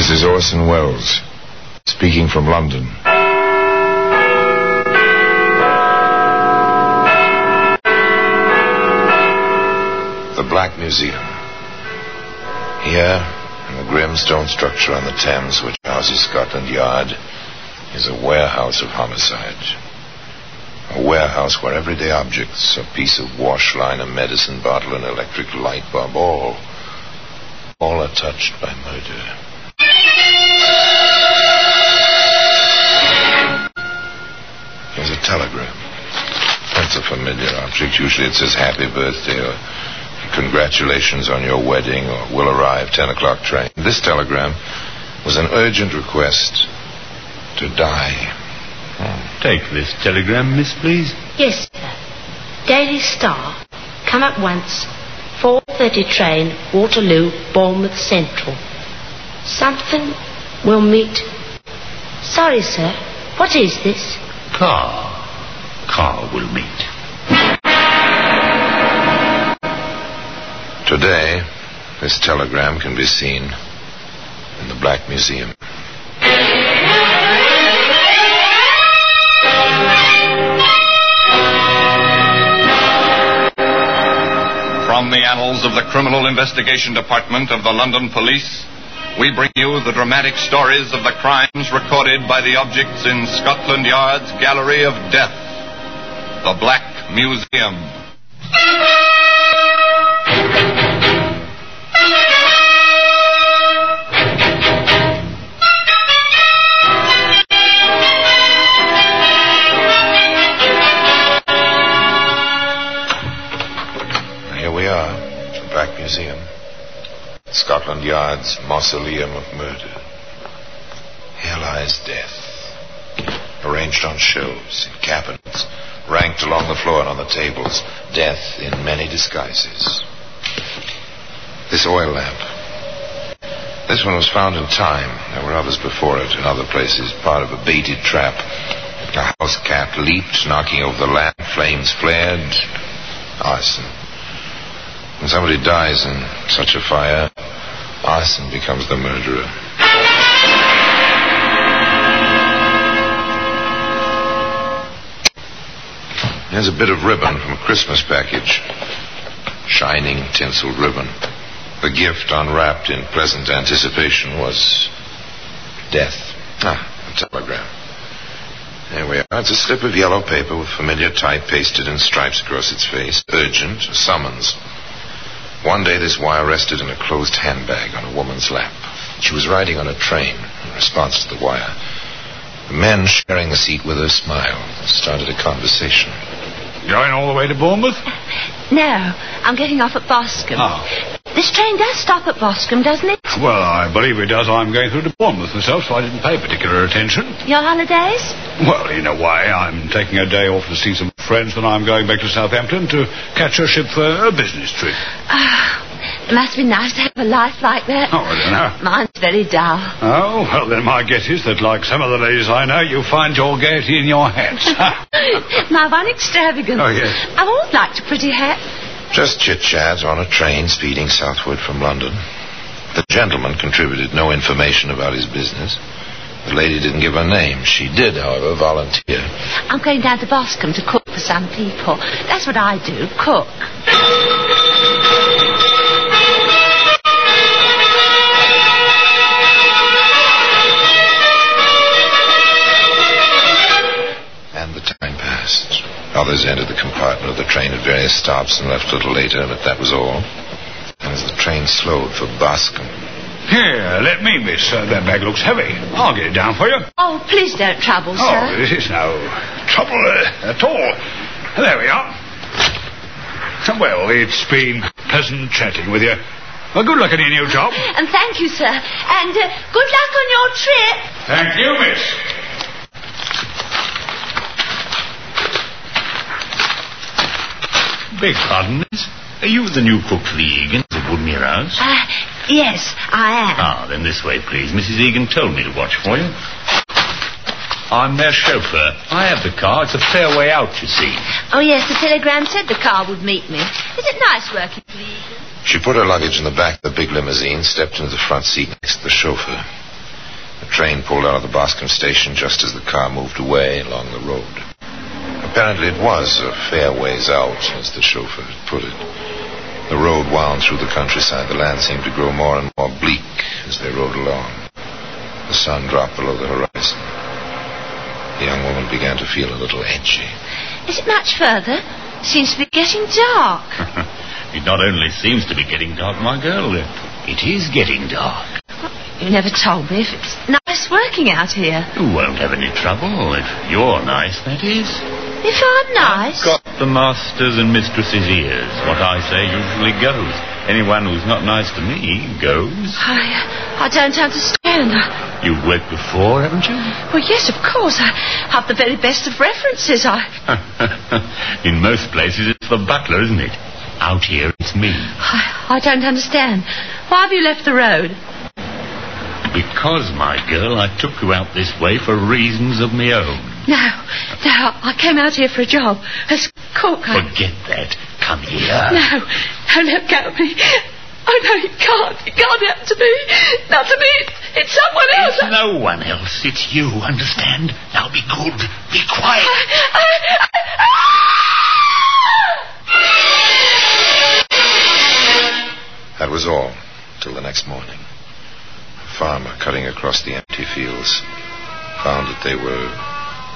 This is Orson Welles, speaking from London. The Black Museum. Here, in the grim stone structure on the Thames which houses Scotland Yard, is a warehouse of homicide. A warehouse where everyday objects, a piece of wash line, a medicine bottle, an electric light bulb, all, all are touched by murder. Telegram. That's a familiar object. Usually it says happy birthday or congratulations on your wedding or will arrive 10 o'clock train. This telegram was an urgent request to die. Hmm. Take this telegram, miss, please. Yes, sir. Daily Star. Come at once. 4.30 train, Waterloo, Bournemouth Central. Something will meet. Sorry, sir. What is this? Car. Car will meet. Today, this telegram can be seen in the Black Museum. From the annals of the Criminal Investigation Department of the London Police, we bring you the dramatic stories of the crimes recorded by the objects in Scotland Yard's Gallery of Death, the Black Museum. Here we are, the Black Museum. Scotland Yard's mausoleum of murder. Here lies death. Arranged on shelves, in cabinets, ranked along the floor and on the tables. Death in many disguises. This oil lamp. This one was found in time. There were others before it in other places, part of a baited trap. A house cat leaped, knocking over the lamp. Flames flared. Arson. When somebody dies in such a fire, arson becomes the murderer. Here's a bit of ribbon from a Christmas package. Shining, tinsel ribbon. The gift, unwrapped in pleasant anticipation, was death. Ah, a telegram. There we are. It's a slip of yellow paper with familiar type pasted in stripes across its face. Urgent, a summons. One day, this wire rested in a closed handbag on a woman's lap. She was riding on a train in response to the wire. The men sharing a seat with her smiled and started a conversation. Going all the way to Bournemouth? No, I'm getting off at Boscombe. Oh. This train does stop at Boscombe, doesn't it? Well, I believe it does. I'm going through to Bournemouth myself, so I didn't pay particular attention. Your holidays? Well, in a way, I'm taking a day off to see some friends, then I'm going back to Southampton to catch a ship for a business trip. Ah, it must be nice to have a life like that. Oh, I don't know. Mine's very dull. Oh, well, then my guess is that, like some of the ladies I know, you find your gaiety in your hats. My one extravagance. Oh, yes. I've always liked a pretty hat. Just chit chat on a train speeding southward from London. The gentleman contributed no information about his business. The lady didn't give her name. She did, however, volunteer. I'm going down to Boscombe to cook for some people. That's what I do, cook. Others entered the compartment of the train at various stops and left a little later, but that was all. And as the train slowed for Boscombe, Here, let me, miss. Uh, that bag looks heavy. I'll get it down for you. Oh, please don't trouble, Oh, sir. Oh, this is no trouble uh, at all. There we are. Well, it's been pleasant chatting with you. Well, good luck in your new job. And thank you, sir. And uh, good luck on your trip. Thank you, miss. Beg pardon, miss. Are you the new cook for the Egans at Woodmere House? Uh, yes, I am. Ah, then this way, please. Mrs. Egan told me to watch for you. I'm their chauffeur. I have the car. It's a fair way out, you see. Oh, yes, the telegram said the car would meet me. Is it nice working for the Eagles? she put her luggage in the back of the big limousine, stepped into the front seat next to the chauffeur. The train pulled out of the Boscombe station just as the car moved away along the road. Apparently it was a fair ways out, as the chauffeur had put it. The road wound through the countryside. The land seemed to grow more and more bleak as they rode along. The sun dropped below the horizon. The young woman began to feel a little edgy. Is it much further? Seems to be getting dark. it not only seems to be getting dark, my girl, it is getting dark. You never told me if it's nice working out here. You won't have any trouble if you're nice, that is. If I'm nice? I've Got the master's and mistress's ears. What I say usually goes. Anyone who's not nice to me goes. I, uh, I don't understand. You've worked before, haven't you? Well, yes, of course. I have the very best of references. I. In most places, it's the butler, isn't it? Out here, it's me. I, I don't understand. Why have you left the road? Because, my girl, I took you out this way for reasons of my own. No, no, I came out here for a job as cook. I... Forget that. Come here. No, no, let go of me. Oh, no, you can't. It can't happen to me. Not to me. It's someone else. It's no one else. It's you, understand? Now be good. Be quiet. I, I, I... Ah! That was all, till the next morning. A farmer cutting across the empty fields found that they were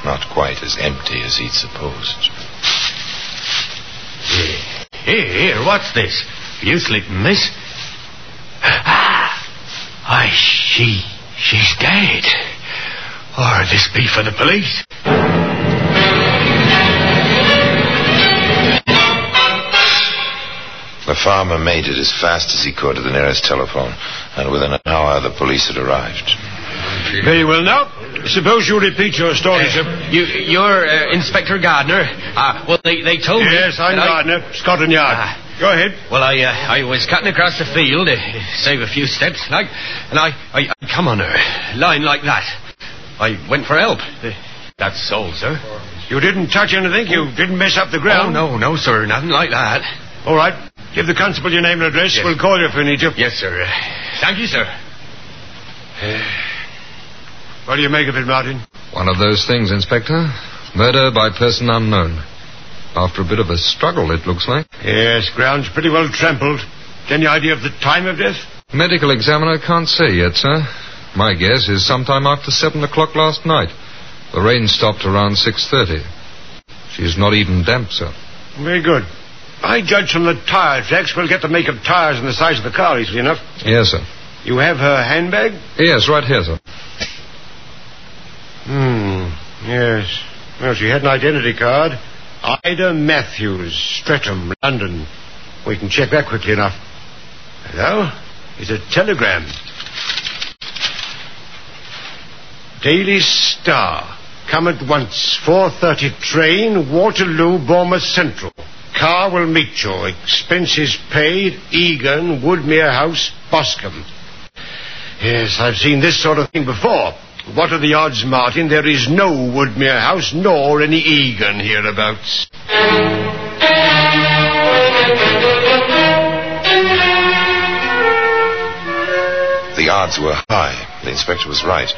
not quite as empty as he'd supposed. Here, here, what's this? You sleeping, miss? Ah! Why, she... she's dead. Or this be for the police? The farmer made it as fast as he could to the nearest telephone, and within an hour the police had arrived. Very well now. Suppose you repeat your story, sir. You, you're uh, Inspector Gardner. Uh, well, they, they told me... Yes, I'm that I- Gardner, Scotland Yard. Ah. Go ahead. Well, I uh, I was cutting across the field, uh, save a few steps, like, and I, I I come on her, lying like that. I went for help. Uh, that's all, sir. You didn't touch anything? You didn't mess up the Oh, ground? no, no, sir, nothing like that. All right. Give the constable your name and address. Yes. We'll call you if we need you. Yes, sir. Uh, thank you, sir. What do you make of it, Martin? One of those things, Inspector. Murder by person unknown. After a bit of a struggle, it looks like. Yes, ground's pretty well trampled. Any idea of the time of death? Medical examiner can't say yet, sir. My guess is sometime after seven o'clock last night. The rain stopped around six thirty. She's not even damp, sir. Very good. I judge from the tire tracks we'll get the make of tires and the size of the car easily enough. Yes, sir. You have her handbag? Yes, right here, sir. Hmm. Yes. Well, she had an identity card. Ida Matthews, Streatham, London. We can check that quickly enough. Hello? It's a telegram. Daily Star. Come at once. 4.30 train, Waterloo, Bournemouth Central. Car will meet you. Expenses paid. Egan, Woodmere House, Boscombe. Yes, I've seen this sort of thing before. What are the odds, Martin? There is no Woodmere House nor any Egan hereabouts. The odds were high. The inspector was right.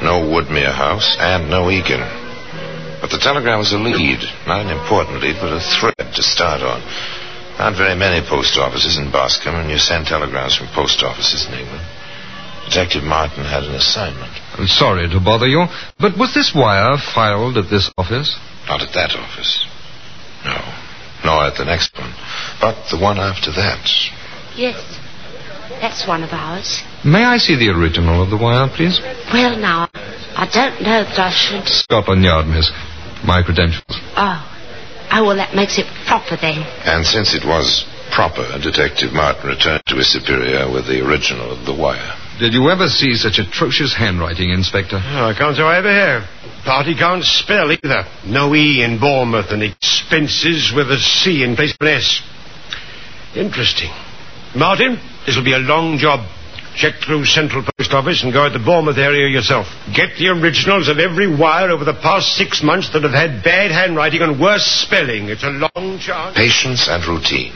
No Woodmere House and no Egan. But the telegram was a lead. Not an important lead, but a thread to start on. Not very many post offices in Boscombe, and you send telegrams from post offices in England. Detective Martin had an assignment. I'm sorry to bother you, but was this wire filed at this office? Not at that office. No. Nor at the next one. But the one after that. Yes, that's one of ours. May I see the original of the wire, please? Well, now, I don't know that I should. Scotland Yard, miss. My credentials. Oh. Oh, well, that makes it proper then. And since it was proper, Detective Martin returned to his superior with the original of the wire. Did you ever see such atrocious handwriting, Inspector? Oh, I can't say I ever have. Party can't spell either. No E in Bournemouth and expenses with a C in place of an S. Interesting. Martin, this'll be a long job. Check through Central Post Office and go at the Bournemouth area yourself. Get the originals of every wire over the past six months that have had bad handwriting and worse spelling. It's a long chance. Patience and routine.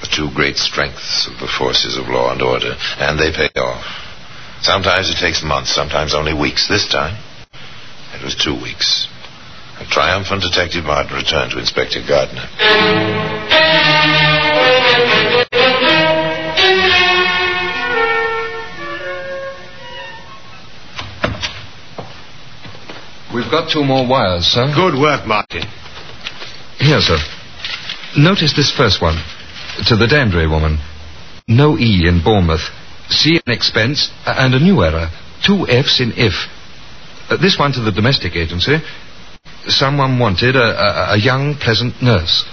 The two great strengths of the forces of law and order. And they pay off. Sometimes it takes months, sometimes only weeks. This time, it was two weeks. A triumphant Detective Martin returned to Inspector Gardner. We've got two more wires, sir. Good work, Martin. Here, sir. Notice this first one. To the Dandre woman. No E in Bournemouth. C in expense, and a new error. Two F's in if. Uh, this one to the domestic agency. Someone wanted a, a, a young, pleasant nurse.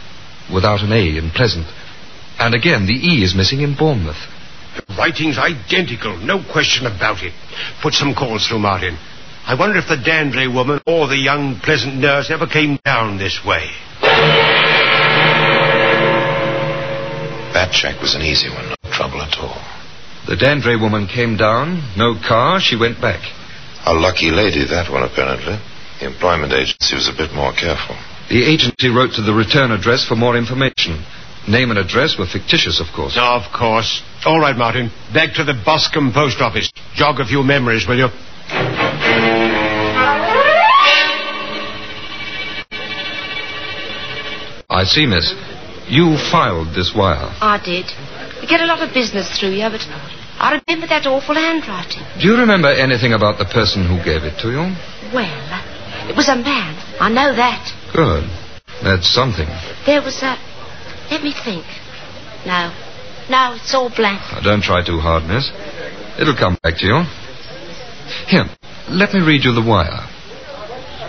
Without an A in pleasant. And again, the E is missing in Bournemouth. The writing's identical, no question about it. Put some calls through, Martin. I wonder if the Dandre woman or the young, pleasant nurse ever came down this way. That check was an easy one, no trouble at all. The Dandre woman came down, no car, she went back. A lucky lady, that one, apparently. The employment agency was a bit more careful. The agency wrote to the return address for more information. Name and address were fictitious, of course. Of course. All right, Martin. Back to the Boscombe post office. Jog a few memories, will you? I see, miss. You filed this wire. I did. We get a lot of business through you, but I remember that awful handwriting. Do you remember anything about the person who gave it to you? Well, it was a man. I know that. Good. That's something. There was a. Let me think. No. No, it's all blank. Don't try too hard, miss. It'll come back to you. Here, let me read you the wire.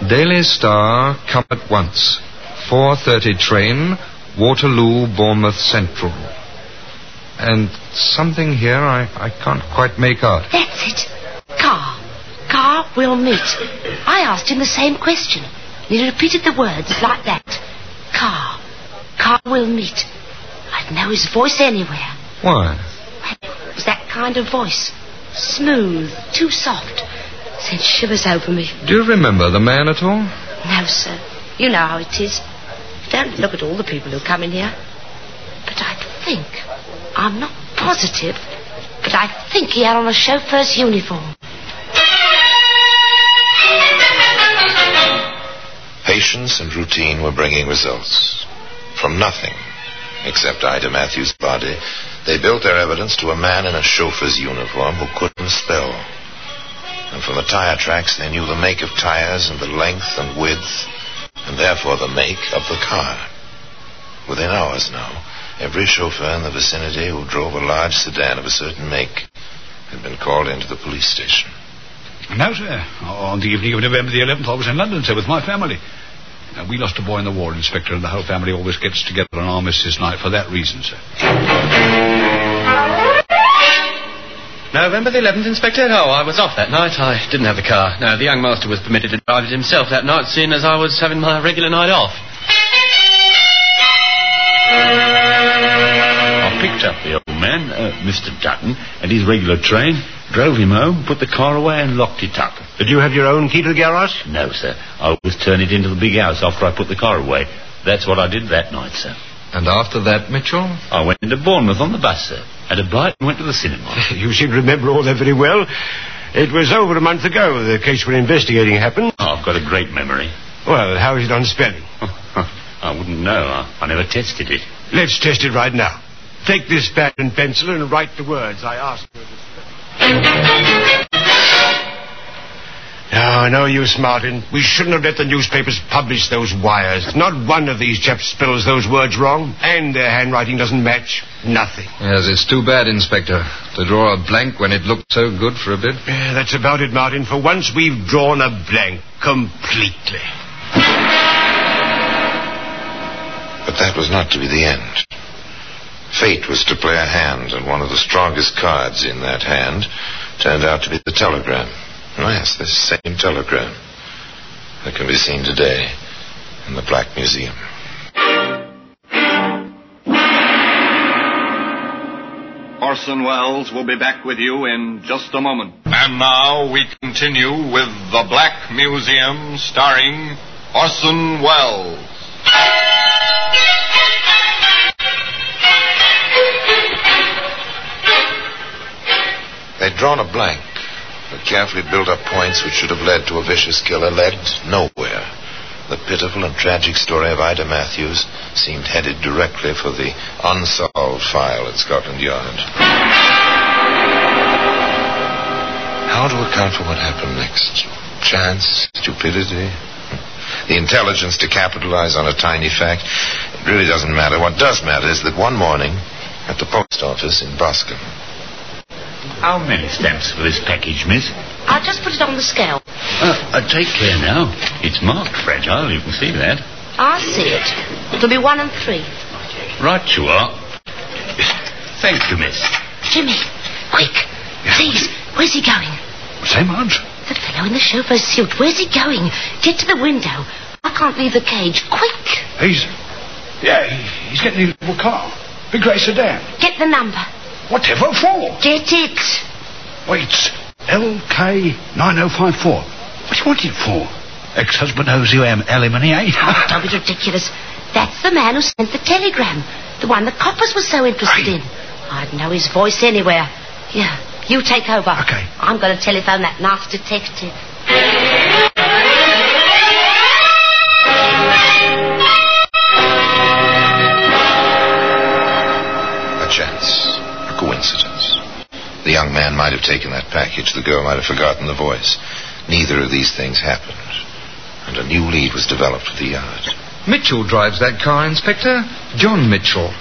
Daily Star, come at once. 4.30 train, Waterloo, Bournemouth Central. And something here I, I can't quite make out. That's it. Car. Car will meet. I asked him the same question. He repeated the words like that. Car. Car will meet. I'd know his voice anywhere. Why? It was that kind of voice. Smooth, too soft. Sent shivers over me. Do you remember the man at all? No, sir. You know how it is. You don't look at all the people who come in here. But I think, I'm not positive, but I think he had on a chauffeur's uniform. Patience and routine were bringing results. From nothing, except Ida Matthews' body, they built their evidence to a man in a chauffeur's uniform who couldn't spell. And from the tire tracks, they knew the make of tires and the length and width, and therefore the make of the car. Within hours now, every chauffeur in the vicinity who drove a large sedan of a certain make had been called into the police station. No, sir. On the evening of November the 11th, I was in London, sir, with my family. Uh, we lost a boy in the war, Inspector, and the whole family always gets together on Armistice night for that reason, sir. November the 11th, Inspector? Oh, I was off that night. I didn't have the car. No, the young master was permitted to drive it himself that night, seeing as I was having my regular night off. I picked up the old man, uh, Mr. Dutton, at his regular train, drove him home, put the car away, and locked it up. Did you have your own key to the garage? No, sir. I always turn it into the big house after I put the car away. That's what I did that night, sir. And after that, Mitchell? I went into Bournemouth on the bus, sir. Had a bite and went to the cinema. You should remember all that very well. It was over a month ago the case we're investigating happened. Oh, I've got a great memory. Well, how is it on spelling? I wouldn't know. I, I never tested it. Let's test it right now. Take this pad and pencil and write the words I asked you to spell. No, no use, Martin. We shouldn't have let the newspapers publish those wires. Not one of these chaps spells those words wrong, and their handwriting doesn't match. Nothing. Yes, it's too bad, Inspector, to draw a blank when it looked so good for a bit. Yeah, that's about it, Martin. For once, we've drawn a blank completely. But that was not to be the end. Fate was to play a hand, and one of the strongest cards in that hand turned out to be the telegram. Oh, yes, this same telegram that can be seen today in the Black Museum. Orson Welles will be back with you in just a moment. And now we continue with The Black Museum starring Orson Welles. They'd drawn a blank, carefully built up points which should have led to a vicious killer led nowhere. The pitiful and tragic story of Ida Matthews seemed headed directly for the unsolved file at Scotland Yard. How to account for what happened next? Chance? Stupidity? The intelligence to capitalize on a tiny fact? It really doesn't matter. What does matter is that one morning, at the post office in Boscombe, How many stamps for this package, miss? I'll just put it on the scale. Uh, uh, take care now. It's marked fragile, you can see that. I'll see it. It'll be one and three. Right you are. Thank you, miss. Jimmy, quick. Please, where's he going? Say, Marge? The fellow in the chauffeur's suit. Where's he going? Get to the window. I can't leave the cage. Quick. He's. Yeah, he's getting into a car. Big grey sedan. Get the number. Whatever for? Get it. Wait, LK9054. What do you want it for? Ex-husband owes you um, alimony, eh? Don't be ridiculous. That's the man who sent the telegram. The one the coppers were so interested in. I'd know his voice anywhere. Yeah, you take over. Okay. I'm going to telephone that nasty detective. The young man might have taken that package. The girl might have forgotten the voice. Neither of these things happened. And a new lead was developed for the yard. Mitchell drives that car, Inspector. John Mitchell.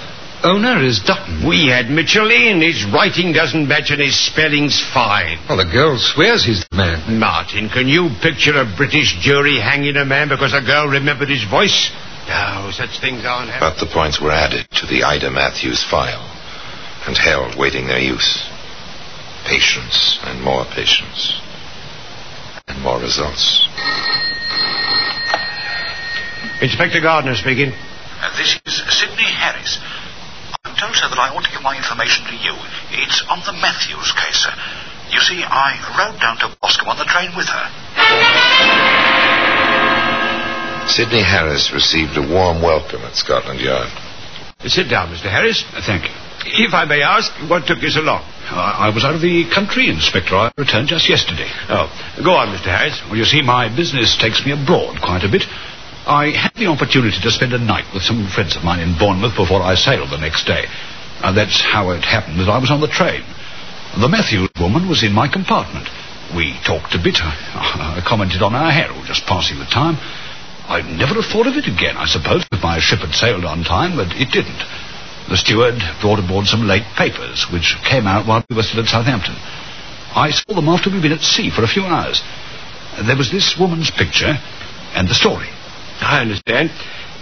Owner is Dutton. We had Mitchell in. His writing doesn't match and his spelling's fine. Well, the girl swears he's the man. Martin, can you picture a British jury hanging a man because a girl remembered his voice? No, such things aren't happening. But the points were added to the Ida Matthews file and held waiting their use. Patience and more patience. And more results. Inspector Gardner speaking. Uh, this is Sidney Harris. I'm told, sir, that I ought to give my information to you. It's on the Matthews case, sir. You see, I rode down to Boscombe on the train with her. Sidney Harris received a warm welcome at Scotland Yard. Sit down, Mr. Harris. Thank you. If I may ask, what took you so long? I, I was out of the country, Inspector. I returned just yesterday. Oh, go on, Mr. Harris. Well, you see, my business takes me abroad quite a bit. I had the opportunity to spend a night with some friends of mine in Bournemouth before I sailed the next day. And that's how it happened that I was on the train. The Matthews woman was in my compartment. We talked a bit. I, I commented on our herald, just passing the time. I'd never have thought of it again, I suppose, if my ship had sailed on time, but it didn't. The steward brought aboard some late papers, which came out while we were still at Southampton. I saw them after we'd been at sea for a few hours. There was this woman's picture and the story. I understand.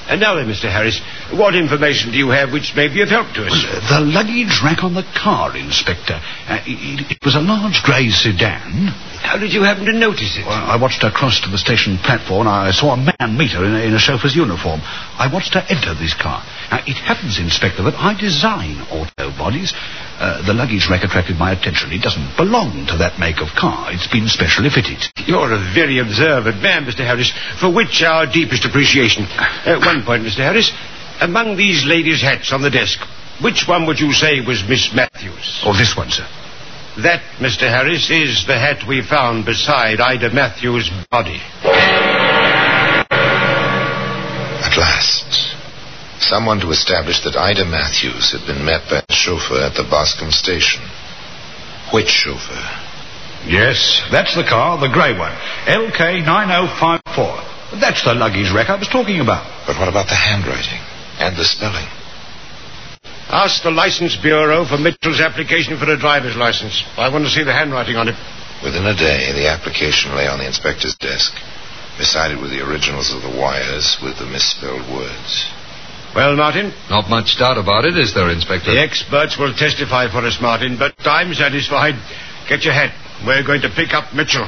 And now then, Mr. Harris, what information do you have which may be of help to us? The luggage rack on the car, Inspector. Uh, it, it was a large grey sedan. How did you happen to notice it? Well, I watched her cross to the station platform. I saw a man meet her in a, in a chauffeur's uniform. I watched her enter this car. Now, it happens, Inspector, that I design auto bodies. Uh, the luggage rack attracted my attention. It doesn't belong to that make of car. It's been specially fitted. You're a very observant man, Mr. Harris, for which our deepest appreciation. Uh, one point, Mr. Harris. Among these ladies' hats on the desk, which one would you say was Miss Matthews? Oh, this one, sir. That, Mr. Harris, is the hat we found beside Ida Matthews' body. At last, someone to establish that Ida Matthews had been met by a chauffeur at the Boscombe station. Which chauffeur? Yes, that's the car, the grey one. LK9054. That's the luggage rack I was talking about. But what about the handwriting and the spelling? Ask the License Bureau for Mitchell's application for a driver's license. I want to see the handwriting on it. Within a day, the application lay on the inspector's desk, beside it were the originals of the wires with the misspelled words. Well, Martin? Not much doubt about it, is there, Inspector? The experts will testify for us, Martin, but I'm satisfied. Get your hat. We're going to pick up Mitchell.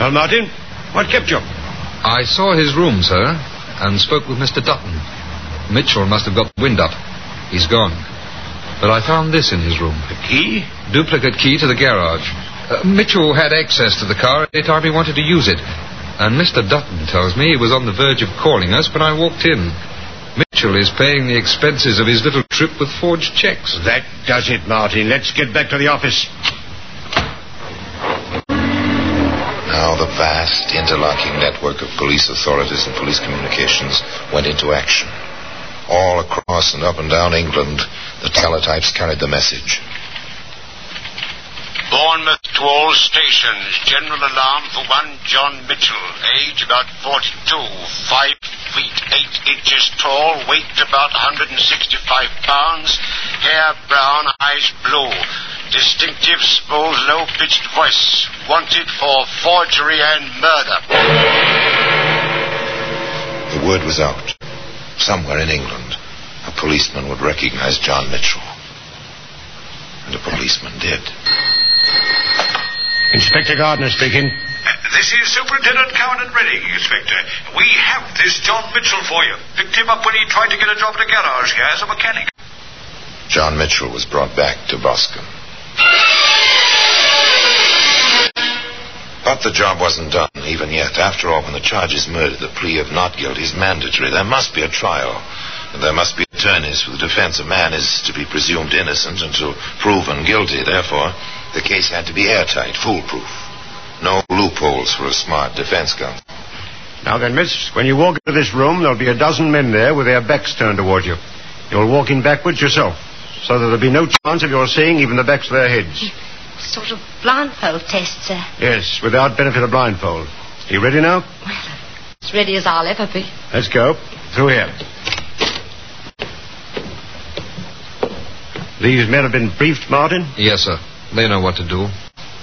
Well, Martin, what kept you? I saw his room, sir, and spoke with Mr. Dutton. Mitchell must have got the wind up. He's gone. But I found this in his room. A key? Duplicate key to the garage. Uh, Mitchell had access to the car any time he wanted to use it. And Mr. Dutton tells me he was on the verge of calling us when I walked in. Mitchell Mitchell is paying the expenses of his little trip with forged checks. That does it, Martin. Let's get back to the office. Now the vast interlocking network of police authorities and police communications went into action. All across and up and down England, the teletypes carried the message. Bournemouth to all stations. General alarm for one John Mitchell. Age about 42. 5 feet 8 inches tall. Weight about 165 pounds. Hair brown, eyes blue. Distinctive, small, low-pitched voice. Wanted for forgery and murder. The word was out. Somewhere in England, a policeman would recognize John Mitchell. And a policeman did. Inspector Gardner speaking. This is Superintendent Cowan and Reading, Inspector. We have this John Mitchell for you. Picked him up when he tried to get a job at a garage here as a mechanic. John Mitchell was brought back to Boscombe. But the job wasn't done, even yet. After all, when the charge is murder, the plea of not guilty is mandatory. There must be a trial. And there must be attorneys for the defense. A man is to be presumed innocent until proven guilty. Therefore, the case had to be airtight, foolproof. No loopholes for a smart defense gun. Now then, miss, when you walk into this room, there'll be a dozen men there with their backs turned toward you. You'll walk in backwards yourself, so that there'll be no chance of your seeing even the backs of their heads. Sort of blindfold test, sir. Yes, without benefit of blindfold. Are You ready now? Well, as ready as I'll ever be. Let's go. Through here. These men have been briefed, Martin? Yes, sir. They know what to do.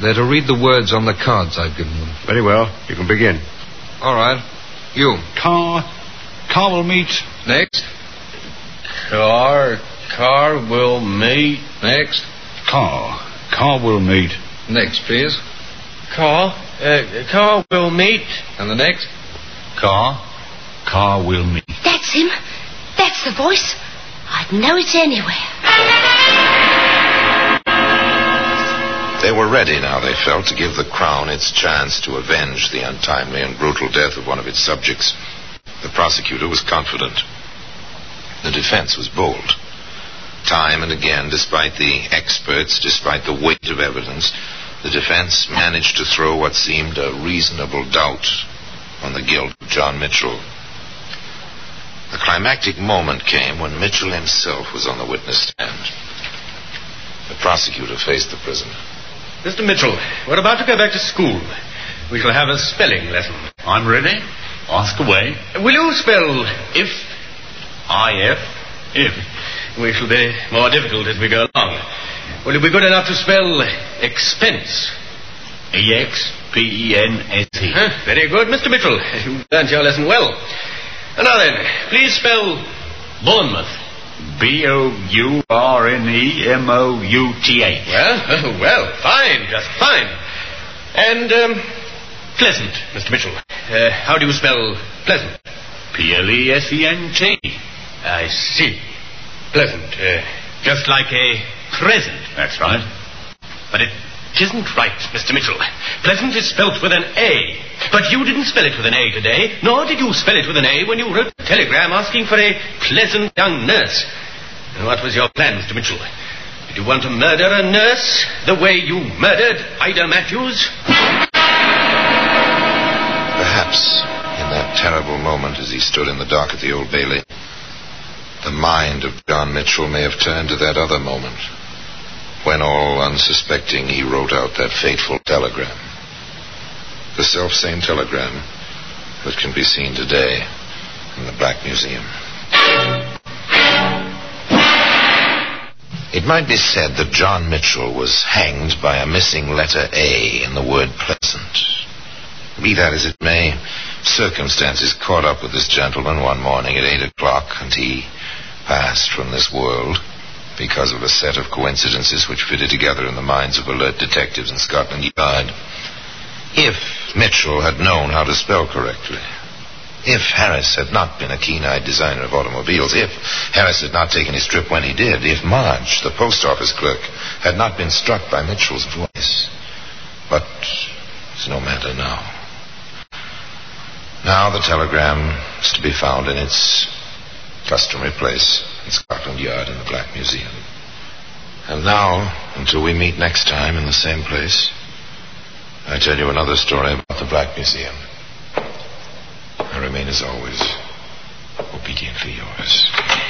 They're to read the words on the cards I've given them. Very well. You can begin. All right. You. Car. Car will meet. Next. Car. Car will meet. Next. Car. Car will meet. Next, please. Car. Uh, car will meet. And the next? Car. Car will meet. That's him. That's the voice. I'd know it anywhere. They were ready now, they felt, to give the Crown its chance to avenge the untimely and brutal death of one of its subjects. The prosecutor was confident. The defense was bold. Time and again, despite the experts, despite the weight of evidence, the defense managed to throw what seemed a reasonable doubt on the guilt of John Mitchell. The climactic moment came when Mitchell himself was on the witness stand. The prosecutor faced the prisoner. Mr. Mitchell, we're about to go back to school. We shall have a spelling lesson. I'm ready. Ask away. Will you spell if? I-F. If. We shall be more difficult as we go along. Will you be good enough to spell expense? E-X-P-E-N-S-E. Huh? Very good, Mr. Mitchell. You've learned your lesson well. And now then, please spell Bournemouth. B-O-U-R-N-E-M-O-U-T-H. Well, oh, well, fine, just fine. And, um, pleasant, Mr. Mitchell. Uh, how do you spell pleasant? P-L-E-S-E-N-T. I see. Pleasant. Uh, just like a present. That's right. But it isn't right, Mr. Mitchell. Pleasant is spelt with an A. But you didn't spell it with an A today, nor did you spell it with an A when you wrote a telegram asking for a pleasant young nurse. And what was your plan, Mr. Mitchell? Did you want to murder a nurse the way you murdered Ida Matthews? Perhaps in that terrible moment as he stood in the dock at the Old Bailey, the mind of John Mitchell may have turned to that other moment when all unsuspecting he wrote out that fateful telegram. The self-same telegram that can be seen today in the Black Museum. It might be said that John Mitchell was hanged by a missing letter A in the word pleasant. Be that as it may, circumstances caught up with this gentleman one morning at eight o'clock, and he passed from this world because of a set of coincidences which fitted together in the minds of alert detectives in Scotland Yard. If Mitchell had known how to spell correctly, if Harris had not been a keen-eyed designer of automobiles, if Harris had not taken his trip when he did, if Marge, the post office clerk, had not been struck by Mitchell's voice. But it's no matter now. Now the telegram is to be found in its Customary place in Scotland Yard in the Black Museum. And now, until we meet next time in the same place, I tell you another story about the Black Museum. I remain, as always, obediently yours.